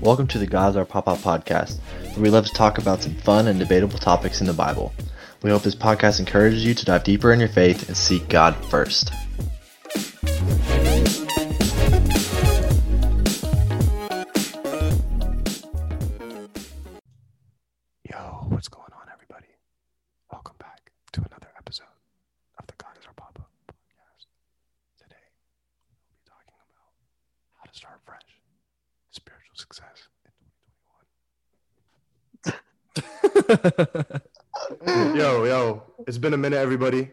Welcome to the God's Our Papa podcast, where we love to talk about some fun and debatable topics in the Bible. We hope this podcast encourages you to dive deeper in your faith and seek God first. yo, yo, it's been a minute, everybody.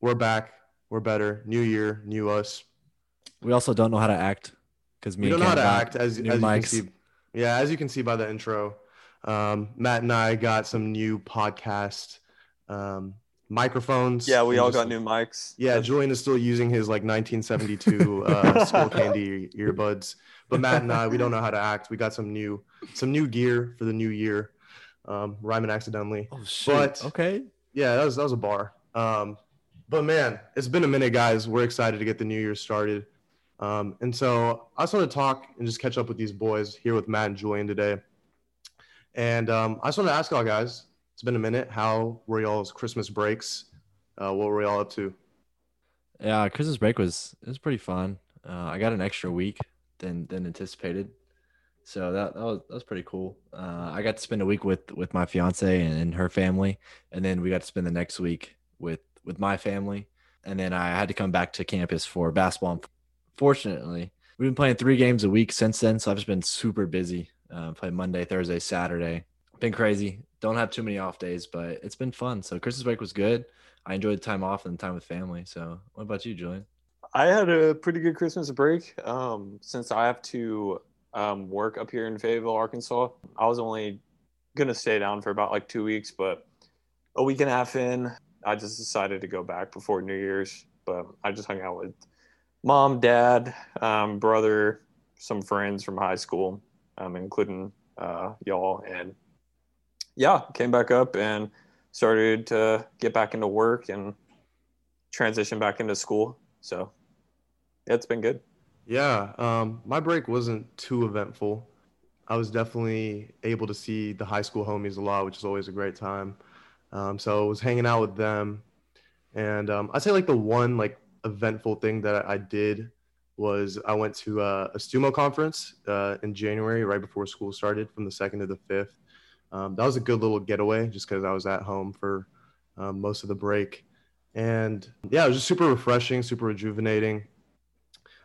We're back. We're better. New year, new us. We also don't know how to act because me We don't know how to act, as, as you can see. Yeah, as you can see by the intro, um, Matt and I got some new podcast um, microphones. Yeah, we all just- got new mics. Yeah, Julian is still using his like 1972 uh, school candy earbuds, but Matt and I, we don't know how to act. We got some new, some new gear for the new year. Um, rhyming accidentally. Oh shit! But- okay. Yeah, that was that was a bar. Um, but man, it's been a minute, guys. We're excited to get the new year started. Um, and so I just want to talk and just catch up with these boys here with Matt and Julian today. And um, I just want to ask y'all guys. It's been a minute. How were y'all's Christmas breaks? Uh, what were y'all up to? Yeah, Christmas break was it was pretty fun. Uh, I got an extra week than than anticipated, so that that was that was pretty cool. Uh, I got to spend a week with with my fiance and, and her family, and then we got to spend the next week with with my family, and then I had to come back to campus for basketball. Fortunately, we've been playing three games a week since then, so I've just been super busy. Uh, played Monday, Thursday, Saturday. Been crazy. Don't have too many off days, but it's been fun. So Christmas break was good. I enjoyed the time off and the time with family. So, what about you, Julian? I had a pretty good Christmas break. Um, since I have to um, work up here in Fayetteville, Arkansas, I was only gonna stay down for about like two weeks, but a week and a half in, I just decided to go back before New Year's. But I just hung out with mom, dad, um, brother, some friends from high school, um, including uh, y'all, and yeah, came back up and started to get back into work and transition back into school. So yeah, it's been good. Yeah, um, my break wasn't too eventful. I was definitely able to see the high school homies a lot, which is always a great time. Um, so I was hanging out with them, and um, I'd say like the one like eventful thing that I did was I went to uh, a STUMO conference uh, in January, right before school started, from the second to the fifth. Um, that was a good little getaway, just because I was at home for um, most of the break, and yeah, it was just super refreshing, super rejuvenating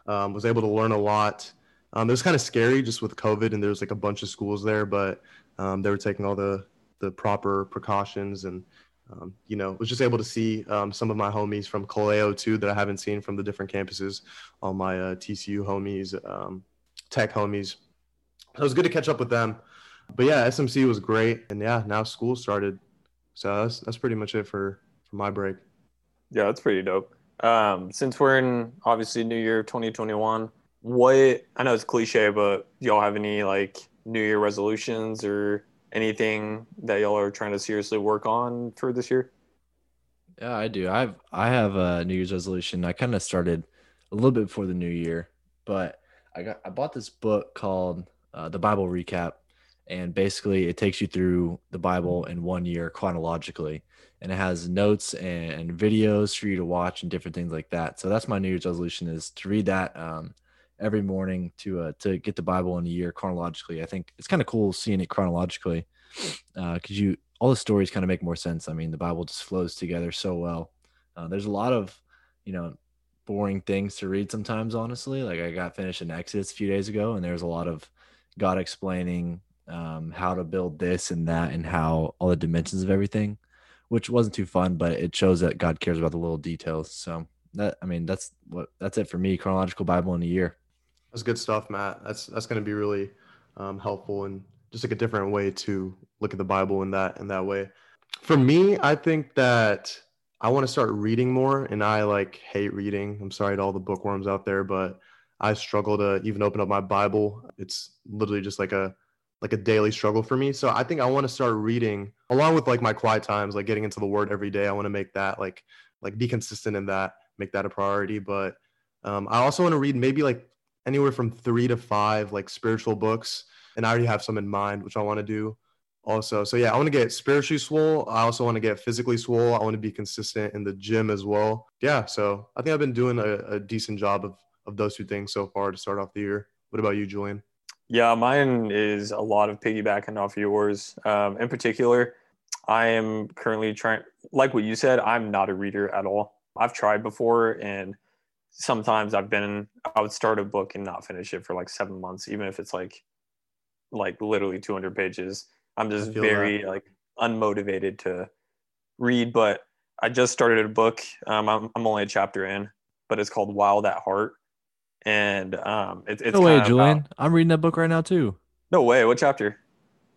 um, was able to learn a lot. Um, it was kind of scary just with COVID, and there was like a bunch of schools there, but um, they were taking all the the proper precautions, and um, you know, was just able to see um, some of my homies from Kaleo too that I haven't seen from the different campuses. All my uh, TCU homies, um, Tech homies. So it was good to catch up with them. But yeah, SMC was great, and yeah, now school started, so that's that's pretty much it for for my break. Yeah, that's pretty dope. Um, since we're in obviously New Year 2021, what I know it's cliche, but y'all have any like New Year resolutions or anything that y'all are trying to seriously work on for this year? Yeah, I do. I've I have a New Year's resolution. I kind of started a little bit before the new year, but I got I bought this book called uh, The Bible Recap, and basically it takes you through the Bible in one year chronologically, and it has notes and videos for you to watch and different things like that. So that's my New Year's resolution is to read that um, every morning to uh, to get the Bible in a year chronologically. I think it's kind of cool seeing it chronologically because you all the stories kind of make more sense. I mean, the Bible just flows together so well. Uh, there's a lot of, you know, boring things to read sometimes, honestly. Like I got finished in Exodus a few days ago, and there's a lot of God explaining um, how to build this and that and how all the dimensions of everything, which wasn't too fun, but it shows that God cares about the little details. So that, I mean, that's what that's it for me. Chronological Bible in a year. That's good stuff, Matt. That's that's going to be really um, helpful and just like a different way to look at the Bible in that in that way. For me, I think that I want to start reading more, and I like hate reading. I'm sorry to all the bookworms out there, but I struggle to even open up my Bible. It's literally just like a like a daily struggle for me. So I think I want to start reading along with like my quiet times, like getting into the word every day. I want to make that like like be consistent in that, make that a priority. But um, I also want to read maybe like anywhere from three to five like spiritual books, and I already have some in mind which I want to do also. So yeah, I want to get spiritually swole. I also want to get physically swole. I want to be consistent in the gym as well. Yeah, so I think I've been doing a, a decent job of of those two things so far to start off the year. What about you, Julian? Yeah, mine is a lot of piggybacking off yours. Um, in particular, I am currently trying, like what you said, I'm not a reader at all. I've tried before, and sometimes I've been, I would start a book and not finish it for like seven months, even if it's like, like literally 200 pages. I'm just very that. like unmotivated to read. But I just started a book. Um, I'm, I'm only a chapter in, but it's called Wild at Heart and um, it, it's no way, Julian. About... I'm reading that book right now too. No way. What chapter?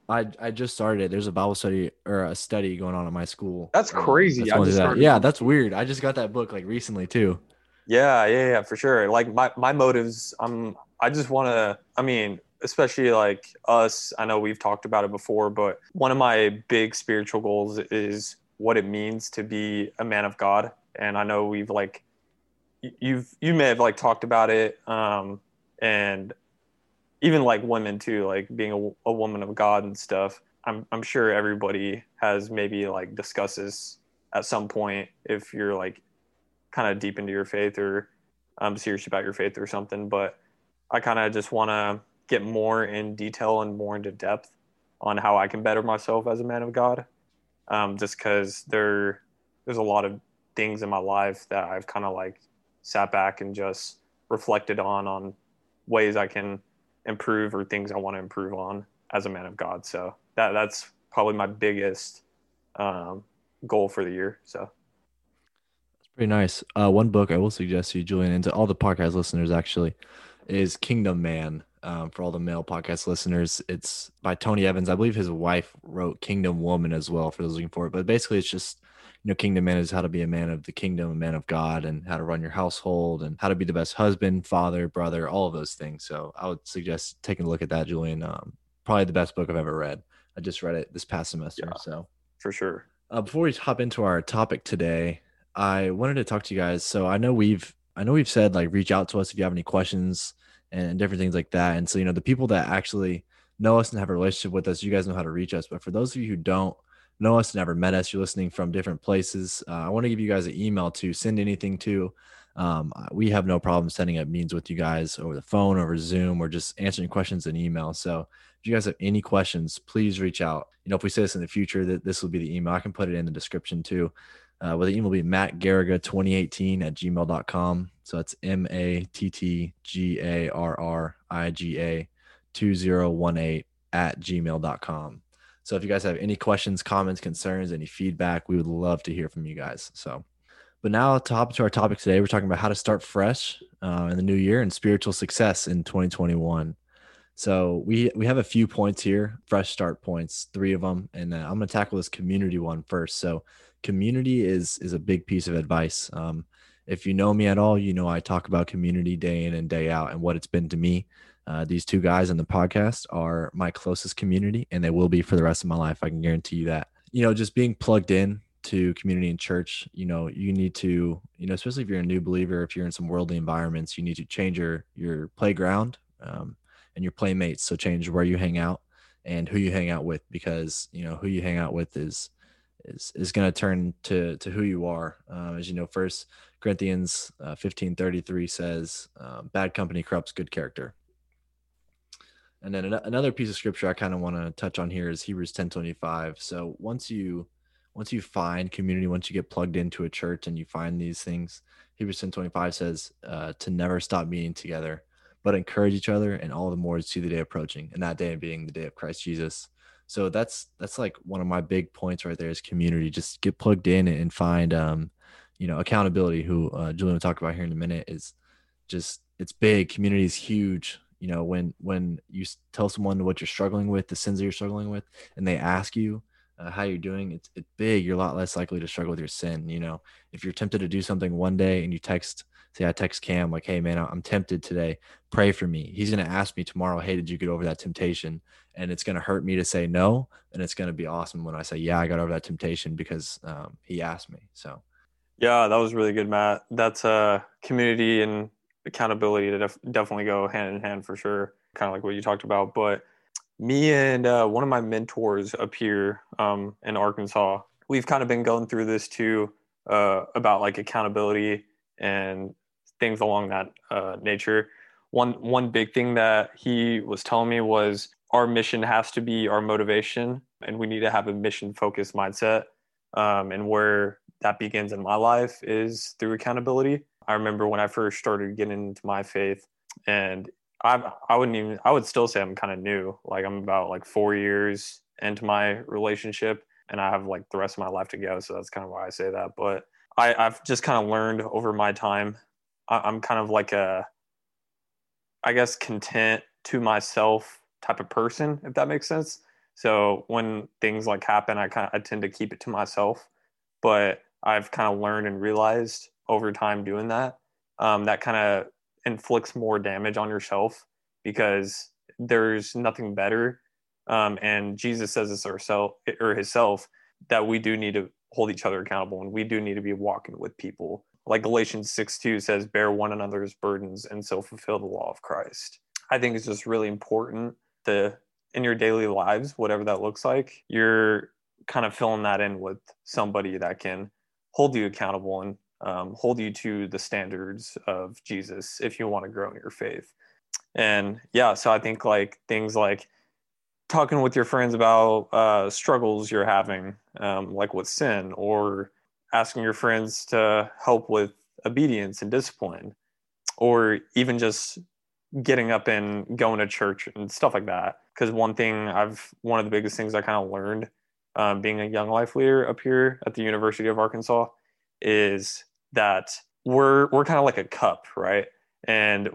I I just started it. There's a Bible study or a study going on at my school. That's crazy. That's that. Yeah, that's weird. I just got that book like recently too. Yeah, yeah, yeah, for sure. Like my my motives. I'm. I just want to. I mean, especially like us. I know we've talked about it before, but one of my big spiritual goals is what it means to be a man of God. And I know we've like you've you may have like talked about it um and even like women too like being a, a woman of god and stuff i'm i'm sure everybody has maybe like discusses at some point if you're like kind of deep into your faith or um serious about your faith or something but i kind of just want to get more in detail and more into depth on how i can better myself as a man of god um just because there there's a lot of things in my life that i've kind of like sat back and just reflected on on ways I can improve or things I want to improve on as a man of God. So that that's probably my biggest um, goal for the year. So that's pretty nice. Uh, one book I will suggest to you, Julian, and to all the podcast listeners actually, is Kingdom Man. Um, for all the male podcast listeners, it's by Tony Evans. I believe his wife wrote Kingdom Woman as well. For those looking for it, but basically, it's just you know, kingdom man is how to be a man of the kingdom, a man of God, and how to run your household and how to be the best husband, father, brother, all of those things. So I would suggest taking a look at that, Julian. Um, probably the best book I've ever read. I just read it this past semester. Yeah, so for sure. Uh, before we hop into our topic today, I wanted to talk to you guys. So I know we've I know we've said like reach out to us if you have any questions and different things like that. And so you know the people that actually know us and have a relationship with us, you guys know how to reach us. But for those of you who don't, know us, never met us, you're listening from different places, uh, I want to give you guys an email to send anything to. Um, we have no problem setting up meetings with you guys over the phone, over Zoom, or just answering questions in email. So if you guys have any questions, please reach out. You know, if we say this in the future, that this will be the email. I can put it in the description too. Uh, well, the email will be Matt Garriga 2018 at gmail.com. So it's M A T T G A R R I G A 2018 at gmail.com. So if you guys have any questions, comments, concerns, any feedback, we would love to hear from you guys. So, but now to hop to our topic today, we're talking about how to start fresh uh, in the new year and spiritual success in 2021. So we we have a few points here, fresh start points, three of them, and uh, I'm going to tackle this community one first. So community is is a big piece of advice. Um, if you know me at all, you know I talk about community day in and day out and what it's been to me. Uh, these two guys in the podcast are my closest community, and they will be for the rest of my life. I can guarantee you that. You know, just being plugged in to community and church, you know, you need to, you know, especially if you're a new believer, if you're in some worldly environments, you need to change your your playground um, and your playmates. So change where you hang out and who you hang out with, because you know who you hang out with is is is going to turn to to who you are. Uh, as you know, First Corinthians uh, fifteen thirty three says, uh, "Bad company corrupts good character." And then another piece of scripture I kind of want to touch on here is Hebrews 10:25. So once you once you find community, once you get plugged into a church and you find these things, Hebrews 10:25 says uh, to never stop meeting together, but encourage each other, and all the more to see the day approaching, and that day being the day of Christ Jesus. So that's that's like one of my big points right there is community. Just get plugged in and find um, you know accountability. Who uh, Julian will talk about here in a minute is just it's big. Community is huge you know when when you tell someone what you're struggling with the sins that you're struggling with and they ask you uh, how you're doing it's, it's big you're a lot less likely to struggle with your sin you know if you're tempted to do something one day and you text say I text Cam like, "Hey man, I'm tempted today. Pray for me." He's gonna ask me tomorrow, "Hey, did you get over that temptation?" And it's gonna hurt me to say no, and it's gonna be awesome when I say, "Yeah, I got over that temptation because um, he asked me." So, yeah, that was really good, Matt. That's a uh, community and accountability to def- definitely go hand in hand for sure. Kind of like what you talked about, but me and uh, one of my mentors up here um, in Arkansas, we've kind of been going through this too uh, about like accountability and things along that uh, nature. One one big thing that he was telling me was our mission has to be our motivation, and we need to have a mission focused mindset. Um, and where that begins in my life is through accountability. I remember when I first started getting into my faith, and I I wouldn't even I would still say I'm kind of new. Like I'm about like four years into my relationship, and I have like the rest of my life to go. So that's kind of why I say that. But I, I've just kind of learned over my time. I, I'm kind of like a, I guess, content to myself type of person, if that makes sense. So when things like happen, I kind of I tend to keep it to myself. But I've kind of learned and realized over time doing that, um, that kind of inflicts more damage on yourself because there's nothing better. Um, and Jesus says this ourself or himself that we do need to hold each other accountable and we do need to be walking with people. Like Galatians 6 2 says, bear one another's burdens and so fulfill the law of Christ. I think it's just really important to in your daily lives, whatever that looks like, you're kind of filling that in with somebody that can hold you accountable and um, hold you to the standards of Jesus if you want to grow in your faith. And yeah, so I think like things like talking with your friends about uh, struggles you're having, um, like with sin, or asking your friends to help with obedience and discipline, or even just getting up and going to church and stuff like that. Because one thing I've, one of the biggest things I kind of learned um, being a young life leader up here at the University of Arkansas is that we're we're kind of like a cup, right? And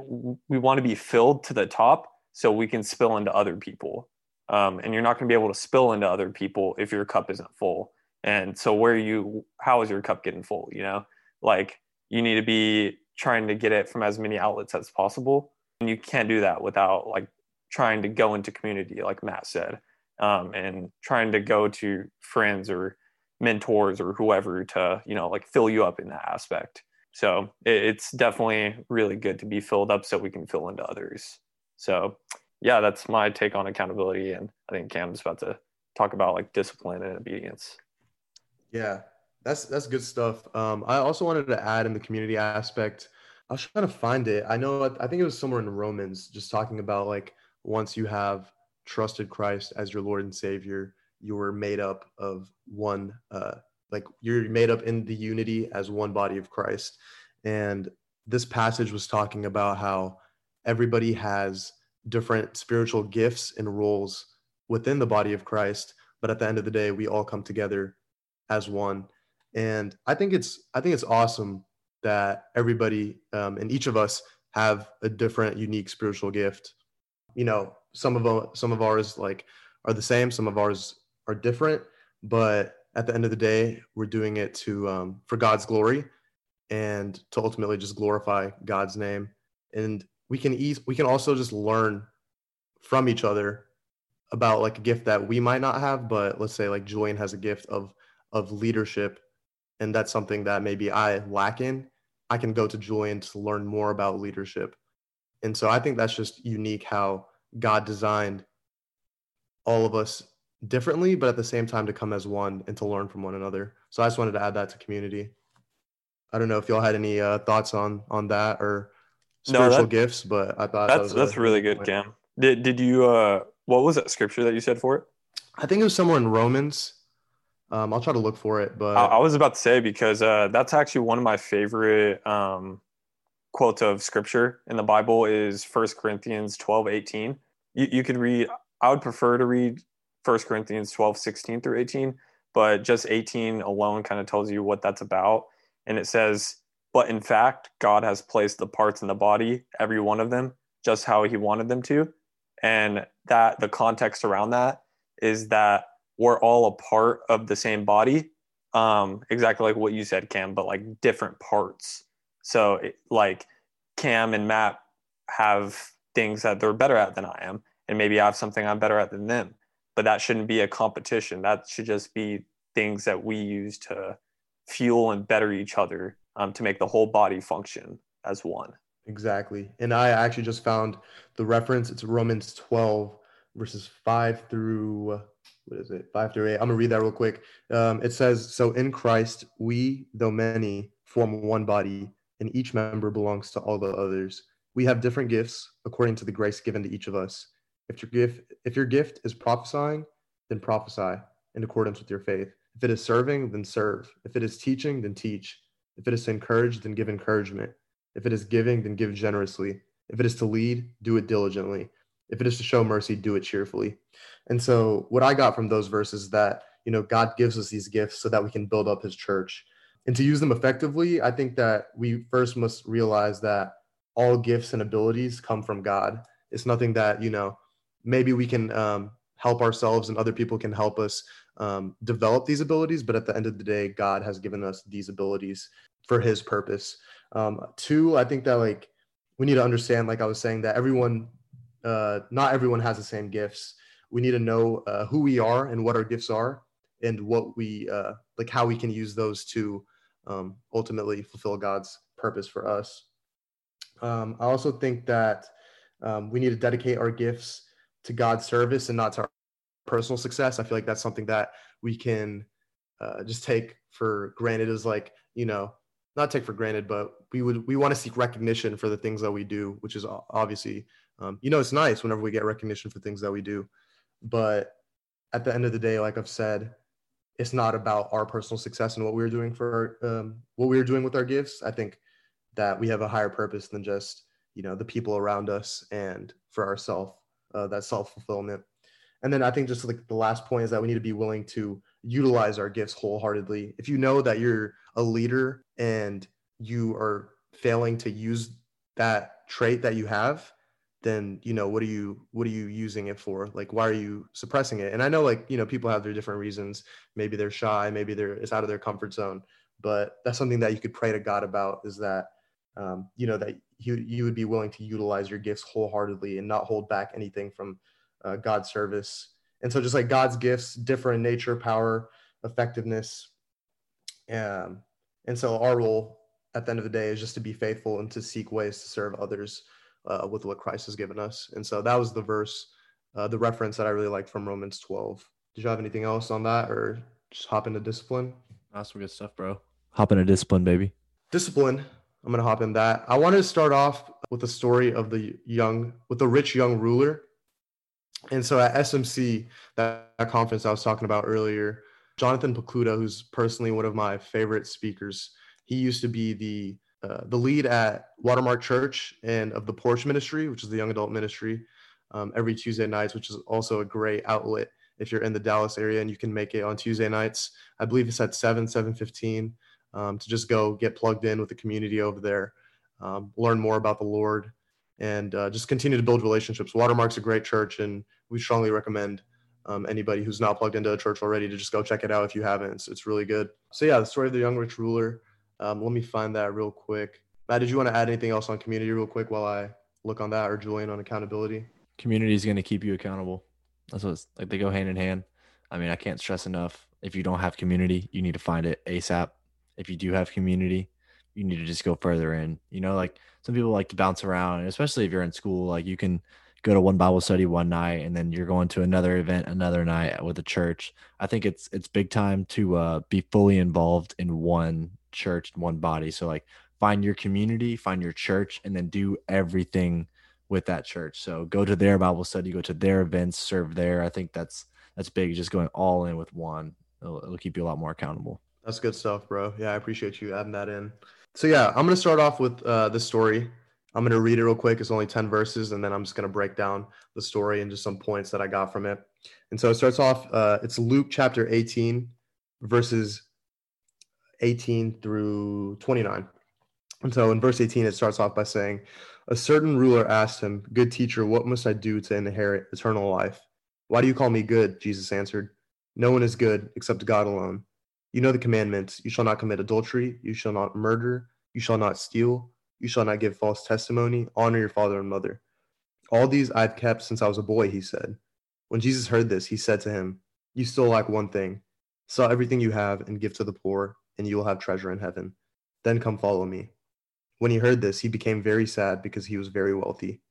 we want to be filled to the top so we can spill into other people. Um, and you're not going to be able to spill into other people if your cup isn't full. And so, where you, how is your cup getting full? You know, like you need to be trying to get it from as many outlets as possible. And you can't do that without like trying to go into community, like Matt said, um, and trying to go to friends or mentors or whoever to, you know, like fill you up in that aspect. So it's definitely really good to be filled up so we can fill into others. So yeah, that's my take on accountability. And I think Cam's about to talk about like discipline and obedience. Yeah, that's that's good stuff. Um, I also wanted to add in the community aspect. I was trying to find it. I know I think it was somewhere in Romans, just talking about like once you have trusted Christ as your Lord and Savior, you were made up of one. Uh, like you're made up in the unity as one body of Christ. And this passage was talking about how everybody has different spiritual gifts and roles within the body of Christ, but at the end of the day, we all come together as one. And I think it's I think it's awesome that everybody um, and each of us have a different, unique spiritual gift. You know, some of some of ours like are the same, some of ours are different, but at the end of the day, we're doing it to um, for God's glory and to ultimately just glorify God's name. And we can ease we can also just learn from each other about like a gift that we might not have but let's say like julian has a gift of of leadership and that's something that maybe i lack in i can go to julian to learn more about leadership and so i think that's just unique how god designed all of us differently but at the same time to come as one and to learn from one another so i just wanted to add that to community i don't know if y'all had any uh, thoughts on on that or spiritual no, that, gifts, but I thought that's that that's really good, point. Cam. Did did you uh what was that scripture that you said for it? I think it was somewhere in Romans. Um, I'll try to look for it, but I, I was about to say because uh, that's actually one of my favorite um, quotes of scripture in the Bible is First Corinthians 12, 18. You, you could read, I would prefer to read First Corinthians 12, 16 through 18, but just 18 alone kind of tells you what that's about. And it says, but in fact, God has placed the parts in the body, every one of them, just how he wanted them to. And that the context around that is that we're all a part of the same body. Um, exactly like what you said, Cam, but like different parts. So, it, like Cam and Matt have things that they're better at than I am, and maybe I have something I'm better at than them. But that shouldn't be a competition. That should just be things that we use to fuel and better each other um, to make the whole body function as one. Exactly. And I actually just found the reference. It's Romans 12, verses 5 through, what is it? 5 through 8. I'm going to read that real quick. Um, it says, So in Christ, we, though many, form one body, and each member belongs to all the others. We have different gifts according to the grace given to each of us. If your gift, if your gift is prophesying, then prophesy in accordance with your faith. If it is serving, then serve. If it is teaching, then teach. If it is to encourage, then give encouragement. If it is giving, then give generously. If it is to lead, do it diligently. If it is to show mercy, do it cheerfully. And so, what I got from those verses is that you know God gives us these gifts so that we can build up His church, and to use them effectively, I think that we first must realize that all gifts and abilities come from God. It's nothing that you know maybe we can um, help ourselves and other people can help us um, develop these abilities, but at the end of the day, God has given us these abilities for His purpose. Um, two, I think that like we need to understand, like I was saying, that everyone, uh, not everyone has the same gifts. We need to know uh, who we are and what our gifts are, and what we uh, like, how we can use those to um, ultimately fulfill God's purpose for us. Um, I also think that um, we need to dedicate our gifts to God's service and not to our personal success. I feel like that's something that we can uh, just take for granted as like, you know, not take for granted, but we would, we want to seek recognition for the things that we do, which is obviously, um, you know, it's nice whenever we get recognition for things that we do. But at the end of the day, like I've said, it's not about our personal success and what we are doing for um, what we are doing with our gifts. I think that we have a higher purpose than just you know the people around us and for ourselves uh, that self fulfillment. And then I think just like the last point is that we need to be willing to utilize our gifts wholeheartedly. If you know that you're a leader and you are failing to use that trait that you have, then you know what are you what are you using it for? Like why are you suppressing it? And I know like you know people have their different reasons. Maybe they're shy, maybe they're it's out of their comfort zone. But that's something that you could pray to God about is that um, you know that you you would be willing to utilize your gifts wholeheartedly and not hold back anything from uh, God's service. And so, just like God's gifts differ in nature, power, effectiveness, um, and so our role at the end of the day is just to be faithful and to seek ways to serve others uh, with what Christ has given us. And so that was the verse, uh, the reference that I really liked from Romans 12. Did you have anything else on that, or just hop into discipline? That's some good stuff, bro. Hop into discipline, baby. Discipline I'm gonna hop in that. I wanted to start off with the story of the young, with the rich young ruler. And so at SMC, that, that conference I was talking about earlier, Jonathan Pokluda, who's personally one of my favorite speakers, he used to be the uh, the lead at Watermark Church and of the Porch Ministry, which is the young adult ministry, um, every Tuesday nights, which is also a great outlet if you're in the Dallas area and you can make it on Tuesday nights. I believe it's at seven, seven fifteen um, to just go get plugged in with the community over there, um, learn more about the Lord, and uh, just continue to build relationships. Watermark's a great church, and we strongly recommend um, anybody who's not plugged into a church already to just go check it out if you haven't. It's, it's really good. So, yeah, the story of the young rich ruler. Um, let me find that real quick. Matt, did you want to add anything else on community real quick while I look on that, or Julian on accountability? Community is going to keep you accountable. That's what like they go hand in hand. I mean, I can't stress enough. If you don't have community, you need to find it ASAP if you do have community, you need to just go further in. You know, like some people like to bounce around, especially if you're in school. Like you can go to one Bible study one night and then you're going to another event another night with a church. I think it's it's big time to uh, be fully involved in one church, one body. So like find your community, find your church, and then do everything with that church. So go to their Bible study, go to their events, serve there. I think that's that's big. Just going all in with one, it'll, it'll keep you a lot more accountable. That's good stuff, bro. Yeah, I appreciate you adding that in. So yeah, I'm gonna start off with uh, the story. I'm gonna read it real quick. It's only 10 verses, and then I'm just gonna break down the story and just some points that I got from it. And so it starts off. Uh, it's Luke chapter 18, verses 18 through 29. And so in verse 18, it starts off by saying, A certain ruler asked him, Good teacher, what must I do to inherit eternal life? Why do you call me good? Jesus answered, No one is good except God alone. You know the commandments you shall not commit adultery, you shall not murder, You shall not steal. You shall not give false testimony. Honor your father and mother. All these I've kept since I was a boy, he said. When Jesus heard this, he said to him, You still lack one thing. Sell everything you have and give to the poor, and you will have treasure in heaven. Then come follow me. When he heard this, he became very sad because he was very wealthy.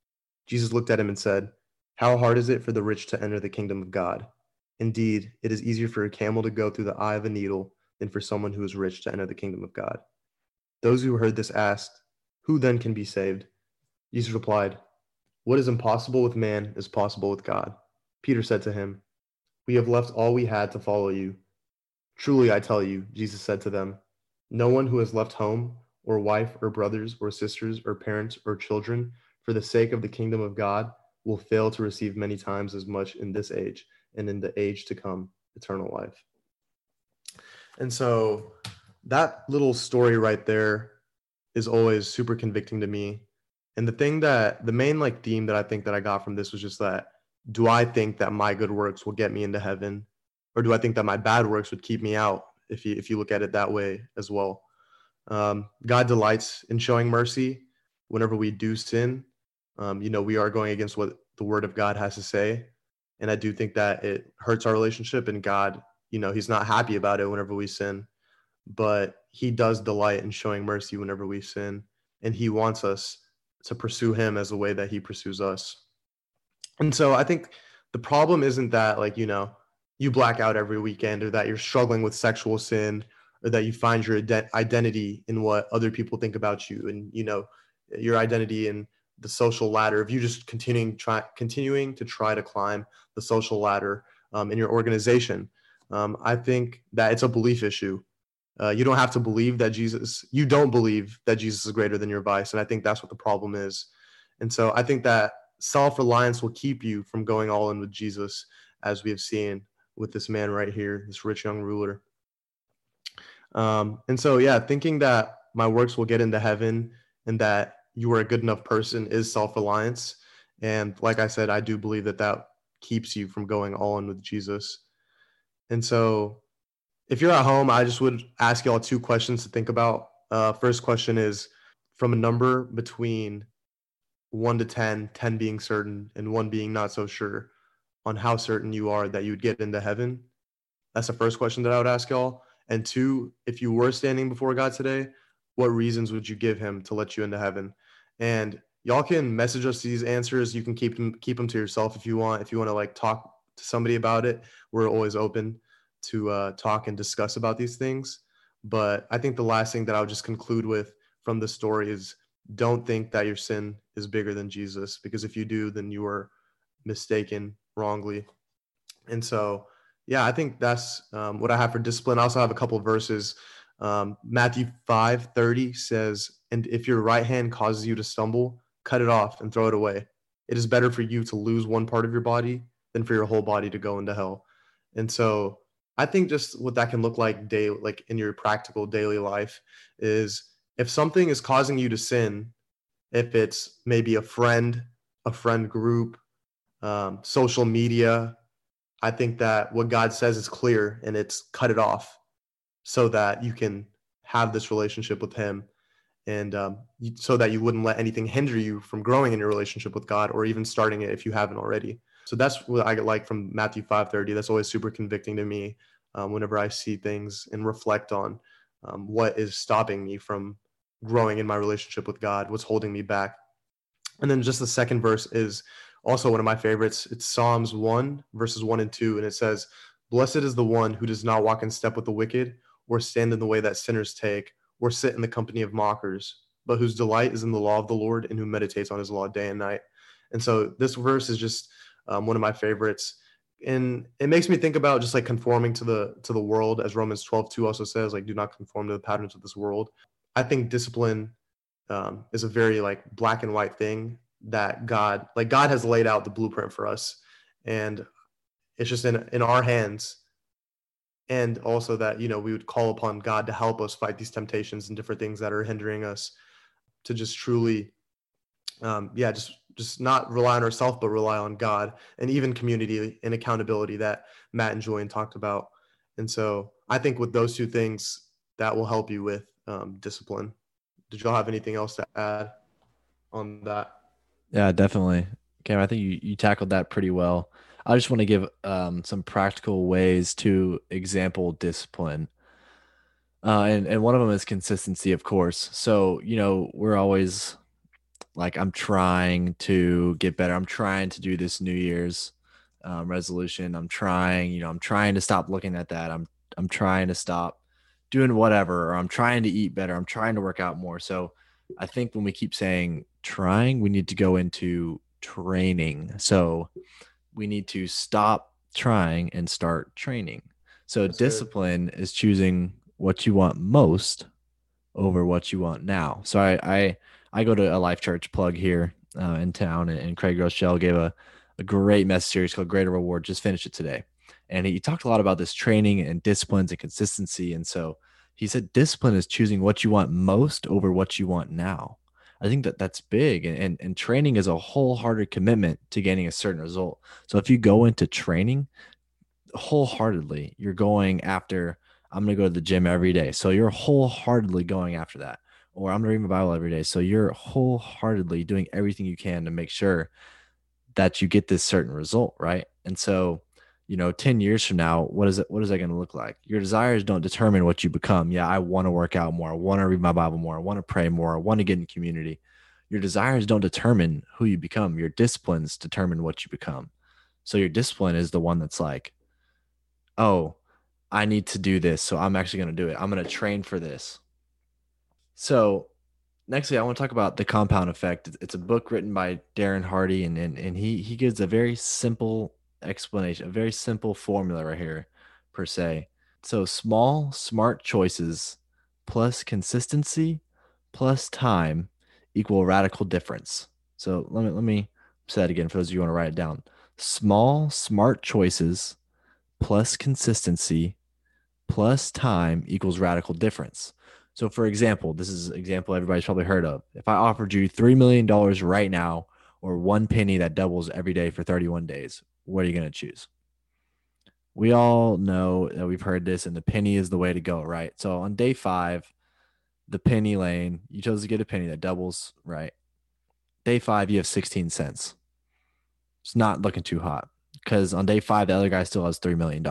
Jesus looked at him and said, How hard is it for the rich to enter the kingdom of God? Indeed, it is easier for a camel to go through the eye of a needle than for someone who is rich to enter the kingdom of God. Those who heard this asked, Who then can be saved? Jesus replied, What is impossible with man is possible with God. Peter said to him, We have left all we had to follow you. Truly, I tell you, Jesus said to them, No one who has left home, or wife, or brothers, or sisters, or parents, or children, for the sake of the kingdom of God, will fail to receive many times as much in this age and in the age to come eternal life. And so that little story right there is always super convicting to me. And the thing that the main like theme that I think that I got from this was just that do I think that my good works will get me into heaven or do I think that my bad works would keep me out if you if you look at it that way as well. Um, God delights in showing mercy whenever we do sin. Um, you know, we are going against what the word of God has to say. And I do think that it hurts our relationship and God, you know, he's not happy about it whenever we sin, but he does delight in showing mercy whenever we sin. And he wants us to pursue him as a way that he pursues us. And so I think the problem isn't that like, you know, you black out every weekend or that you're struggling with sexual sin or that you find your ident- identity in what other people think about you and you know your identity in the social ladder if you just continuing try continuing to try to climb the social ladder um, in your organization um, i think that it's a belief issue. Uh, you don't have to believe that jesus you don't believe that jesus is greater than your vice and i think that's what the problem is. And so i think that self-reliance will keep you from going all in with jesus as we have seen with this man right here this rich young ruler. Um, and so, yeah, thinking that my works will get into heaven and that you are a good enough person is self reliance. And like I said, I do believe that that keeps you from going all in with Jesus. And so, if you're at home, I just would ask y'all two questions to think about. Uh, first question is from a number between one to 10, 10 being certain and one being not so sure on how certain you are that you would get into heaven. That's the first question that I would ask y'all. And two, if you were standing before God today, what reasons would you give him to let you into heaven? And y'all can message us these answers. You can keep them keep them to yourself if you want. If you want to like talk to somebody about it, we're always open to uh, talk and discuss about these things. But I think the last thing that I'll just conclude with from the story is don't think that your sin is bigger than Jesus, because if you do, then you are mistaken wrongly. And so yeah, I think that's um, what I have for discipline. I also have a couple verses. Um, Matthew 5 30 says, And if your right hand causes you to stumble, cut it off and throw it away. It is better for you to lose one part of your body than for your whole body to go into hell. And so I think just what that can look like day like in your practical daily life is if something is causing you to sin, if it's maybe a friend, a friend group, um, social media, I think that what God says is clear and it's cut it off so that you can have this relationship with Him and um, so that you wouldn't let anything hinder you from growing in your relationship with God or even starting it if you haven't already. So that's what I like from Matthew 5:30. That's always super convicting to me um, whenever I see things and reflect on um, what is stopping me from growing in my relationship with God, what's holding me back. And then just the second verse is also one of my favorites. It's Psalms 1, verses 1 and 2. And it says, Blessed is the one who does not walk in step with the wicked, or stand in the way that sinners take, or sit in the company of mockers, but whose delight is in the law of the Lord and who meditates on his law day and night. And so this verse is just um, one of my favorites. And it makes me think about just like conforming to the to the world, as Romans 12, 2 also says, like do not conform to the patterns of this world. I think discipline um, is a very like black and white thing that God, like God has laid out the blueprint for us. And it's just in, in our hands. And also that, you know, we would call upon God to help us fight these temptations and different things that are hindering us to just truly, um, yeah, just, just not rely on ourselves, but rely on God and even community and accountability that Matt and Julian talked about. And so I think with those two things, that will help you with um, discipline did y'all have anything else to add on that? Yeah, definitely. Cam, I think you, you tackled that pretty well. I just want to give um, some practical ways to example discipline. Uh, and, and one of them is consistency, of course. So, you know, we're always like, I'm trying to get better. I'm trying to do this New Year's um, resolution. I'm trying, you know, I'm trying to stop looking at that. I'm, I'm trying to stop doing whatever, or I'm trying to eat better. I'm trying to work out more. So I think when we keep saying trying, we need to go into training. So we need to stop trying and start training. So That's discipline good. is choosing what you want most over what you want now. So I I, I go to a life church plug here uh, in town, and, and Craig Groeschel gave a, a great message series called Greater Reward. Just finished it today, and he talked a lot about this training and disciplines and consistency. And so he said discipline is choosing what you want most over what you want now. I think that that's big. And, and, and training is a wholehearted commitment to gaining a certain result. So if you go into training wholeheartedly, you're going after, I'm going to go to the gym every day. So you're wholeheartedly going after that. Or I'm going to read my Bible every day. So you're wholeheartedly doing everything you can to make sure that you get this certain result. Right. And so you know 10 years from now what is it what is that going to look like? Your desires don't determine what you become. Yeah i want to work out more. I want to read my bible more. I want to pray more. I want to get in community. Your desires don't determine who you become. Your disciplines determine what you become. So your discipline is the one that's like oh i need to do this so i'm actually going to do it. I'm going to train for this. So nextly i want to talk about the compound effect. It's a book written by darren hardy and, and, and he, he gives a very simple explanation, a very simple formula right here, per se. So small, smart choices plus consistency plus time equal radical difference. So let me let me say that again for those of you who want to write it down. Small, smart choices plus consistency plus time equals radical difference. So for example, this is an example everybody's probably heard of. If I offered you $3 million right now or one penny that doubles every day for 31 days, what are you going to choose? We all know that we've heard this, and the penny is the way to go, right? So on day five, the penny lane, you chose to get a penny that doubles, right? Day five, you have 16 cents. It's not looking too hot because on day five, the other guy still has $3 million.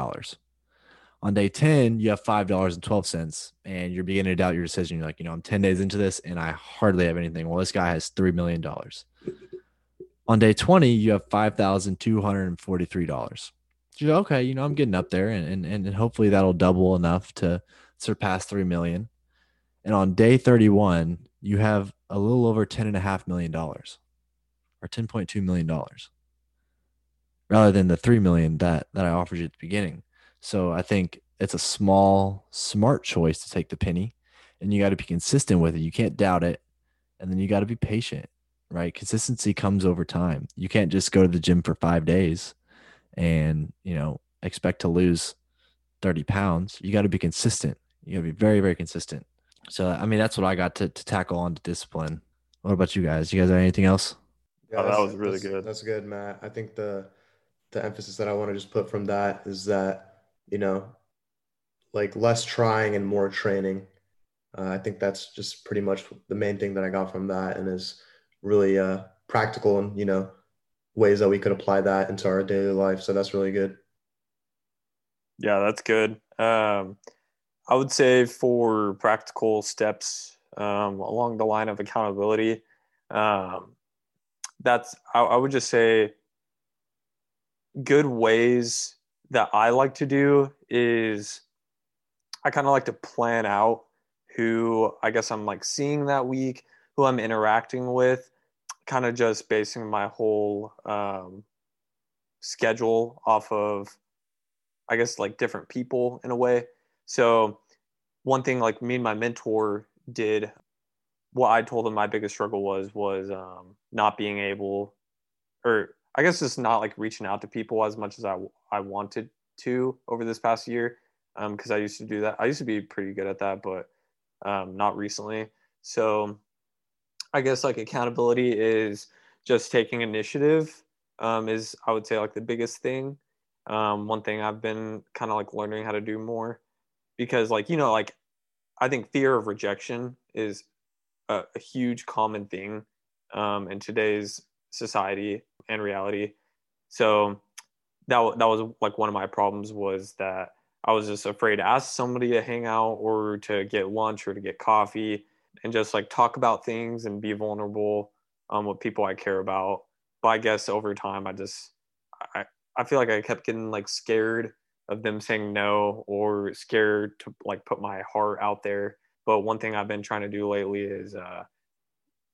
On day 10, you have $5.12 and you're beginning to doubt your decision. You're like, you know, I'm 10 days into this and I hardly have anything. Well, this guy has $3 million. On day 20, you have $5,243. So okay, you know, I'm getting up there and, and, and hopefully that'll double enough to surpass 3 million. And on day 31, you have a little over $10.5 million or $10.2 million rather than the 3 million that, that I offered you at the beginning. So I think it's a small, smart choice to take the penny and you got to be consistent with it. You can't doubt it. And then you got to be patient right? Consistency comes over time. You can't just go to the gym for five days and, you know, expect to lose 30 pounds. You got to be consistent. You got to be very, very consistent. So, I mean, that's what I got to, to tackle on to discipline. What about you guys? You guys have anything else? Yeah, oh, that was really good. That's good, Matt. I think the the emphasis that I want to just put from that is that you know, like less trying and more training. Uh, I think that's just pretty much the main thing that I got from that, and is really uh, practical and you know ways that we could apply that into our daily life. So that's really good. Yeah, that's good. Um, I would say for practical steps um, along the line of accountability, um, that's I, I would just say good ways that I like to do is I kind of like to plan out who I guess I'm like seeing that week, who I'm interacting with, kind of just basing my whole um, schedule off of, I guess, like different people in a way. So, one thing like me and my mentor did, what I told him my biggest struggle was was um, not being able, or I guess just not like reaching out to people as much as I I wanted to over this past year. Because um, I used to do that. I used to be pretty good at that, but um, not recently. So I guess like accountability is just taking initiative um, is I would say like the biggest thing. Um, one thing I've been kind of like learning how to do more because like you know like I think fear of rejection is a, a huge common thing um, in today's society and reality. So that that was like one of my problems was that I was just afraid to ask somebody to hang out or to get lunch or to get coffee and just like talk about things and be vulnerable um, with people I care about. But I guess over time, I just I I feel like I kept getting like scared of them saying no or scared to like put my heart out there. But one thing I've been trying to do lately is uh,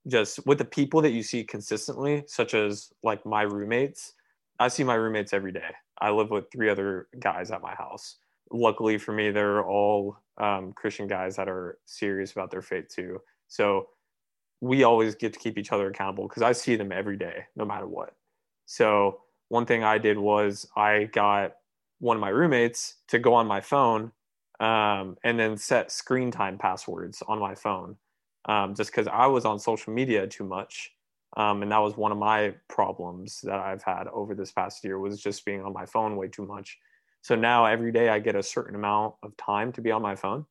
just with the people that you see consistently, such as like my roommates. I see my roommates every day. I live with three other guys at my house. Luckily for me, they're all um, Christian guys that are serious about their faith too. So we always get to keep each other accountable because I see them every day, no matter what. So one thing I did was I got one of my roommates to go on my phone um, and then set screen time passwords on my phone um, just because I was on social media too much. Um, and that was one of my problems that I've had over this past year was just being on my phone way too much. So now every day I get a certain amount of time to be on my phone.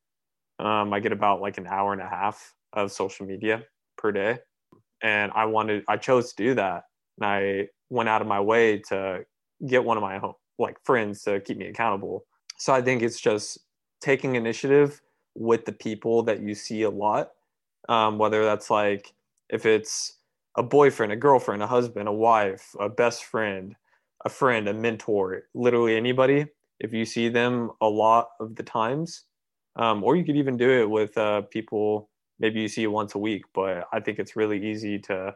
Um, I get about like an hour and a half of social media per day. And I wanted, I chose to do that. And I went out of my way to get one of my home, like friends to keep me accountable. So I think it's just taking initiative with the people that you see a lot, um, whether that's like if it's a boyfriend, a girlfriend, a husband, a wife, a best friend, a friend, a mentor, literally anybody. If you see them a lot of the times, um, or you could even do it with uh, people maybe you see once a week. But I think it's really easy to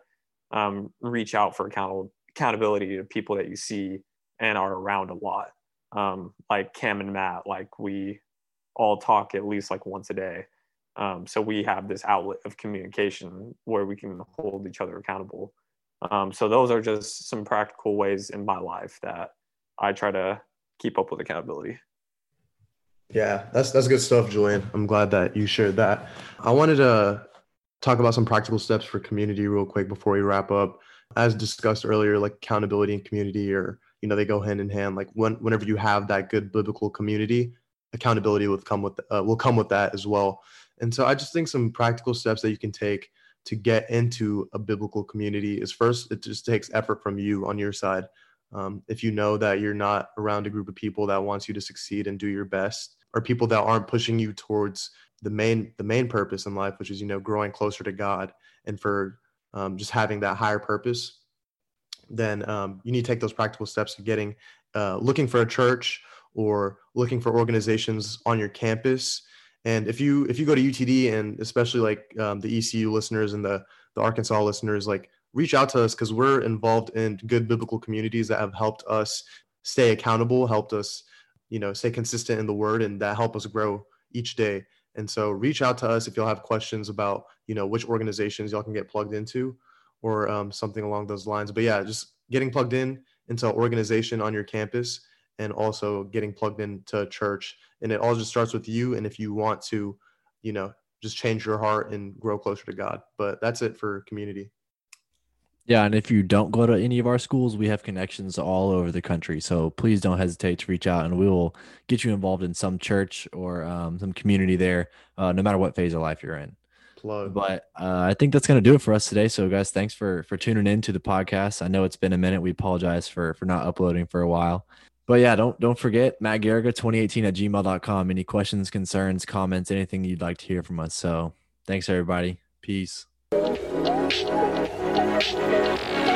um, reach out for accountable accountability to people that you see and are around a lot. Um, like Cam and Matt, like we all talk at least like once a day. Um, so we have this outlet of communication where we can hold each other accountable. Um, so those are just some practical ways in my life that I try to keep up with accountability. Yeah, that's that's good stuff, Julian. I'm glad that you shared that. I wanted to talk about some practical steps for community real quick before we wrap up. As discussed earlier, like accountability and community are, you know, they go hand in hand. Like when whenever you have that good biblical community, accountability will come with uh, will come with that as well. And so I just think some practical steps that you can take to get into a biblical community is first, it just takes effort from you on your side. Um, if you know that you're not around a group of people that wants you to succeed and do your best, or people that aren't pushing you towards the main the main purpose in life, which is you know growing closer to God and for um, just having that higher purpose, then um, you need to take those practical steps to getting uh, looking for a church or looking for organizations on your campus. And if you if you go to UTD and especially like um, the ECU listeners and the the Arkansas listeners, like reach out to us because we're involved in good biblical communities that have helped us stay accountable, helped us, you know, stay consistent in the word, and that help us grow each day. And so reach out to us if you'll have questions about, you know, which organizations y'all can get plugged into or um, something along those lines. But yeah, just getting plugged in into an organization on your campus and also getting plugged into church. And it all just starts with you. And if you want to, you know, just change your heart and grow closer to God. But that's it for community. Yeah, and if you don't go to any of our schools, we have connections all over the country. So please don't hesitate to reach out, and we will get you involved in some church or um, some community there, uh, no matter what phase of life you're in. Plug. But uh, I think that's gonna do it for us today. So guys, thanks for for tuning in to the podcast. I know it's been a minute. We apologize for for not uploading for a while. But yeah, don't don't forget Matt Garriga 2018 at gmail.com. Any questions, concerns, comments, anything you'd like to hear from us. So thanks everybody. Peace. Música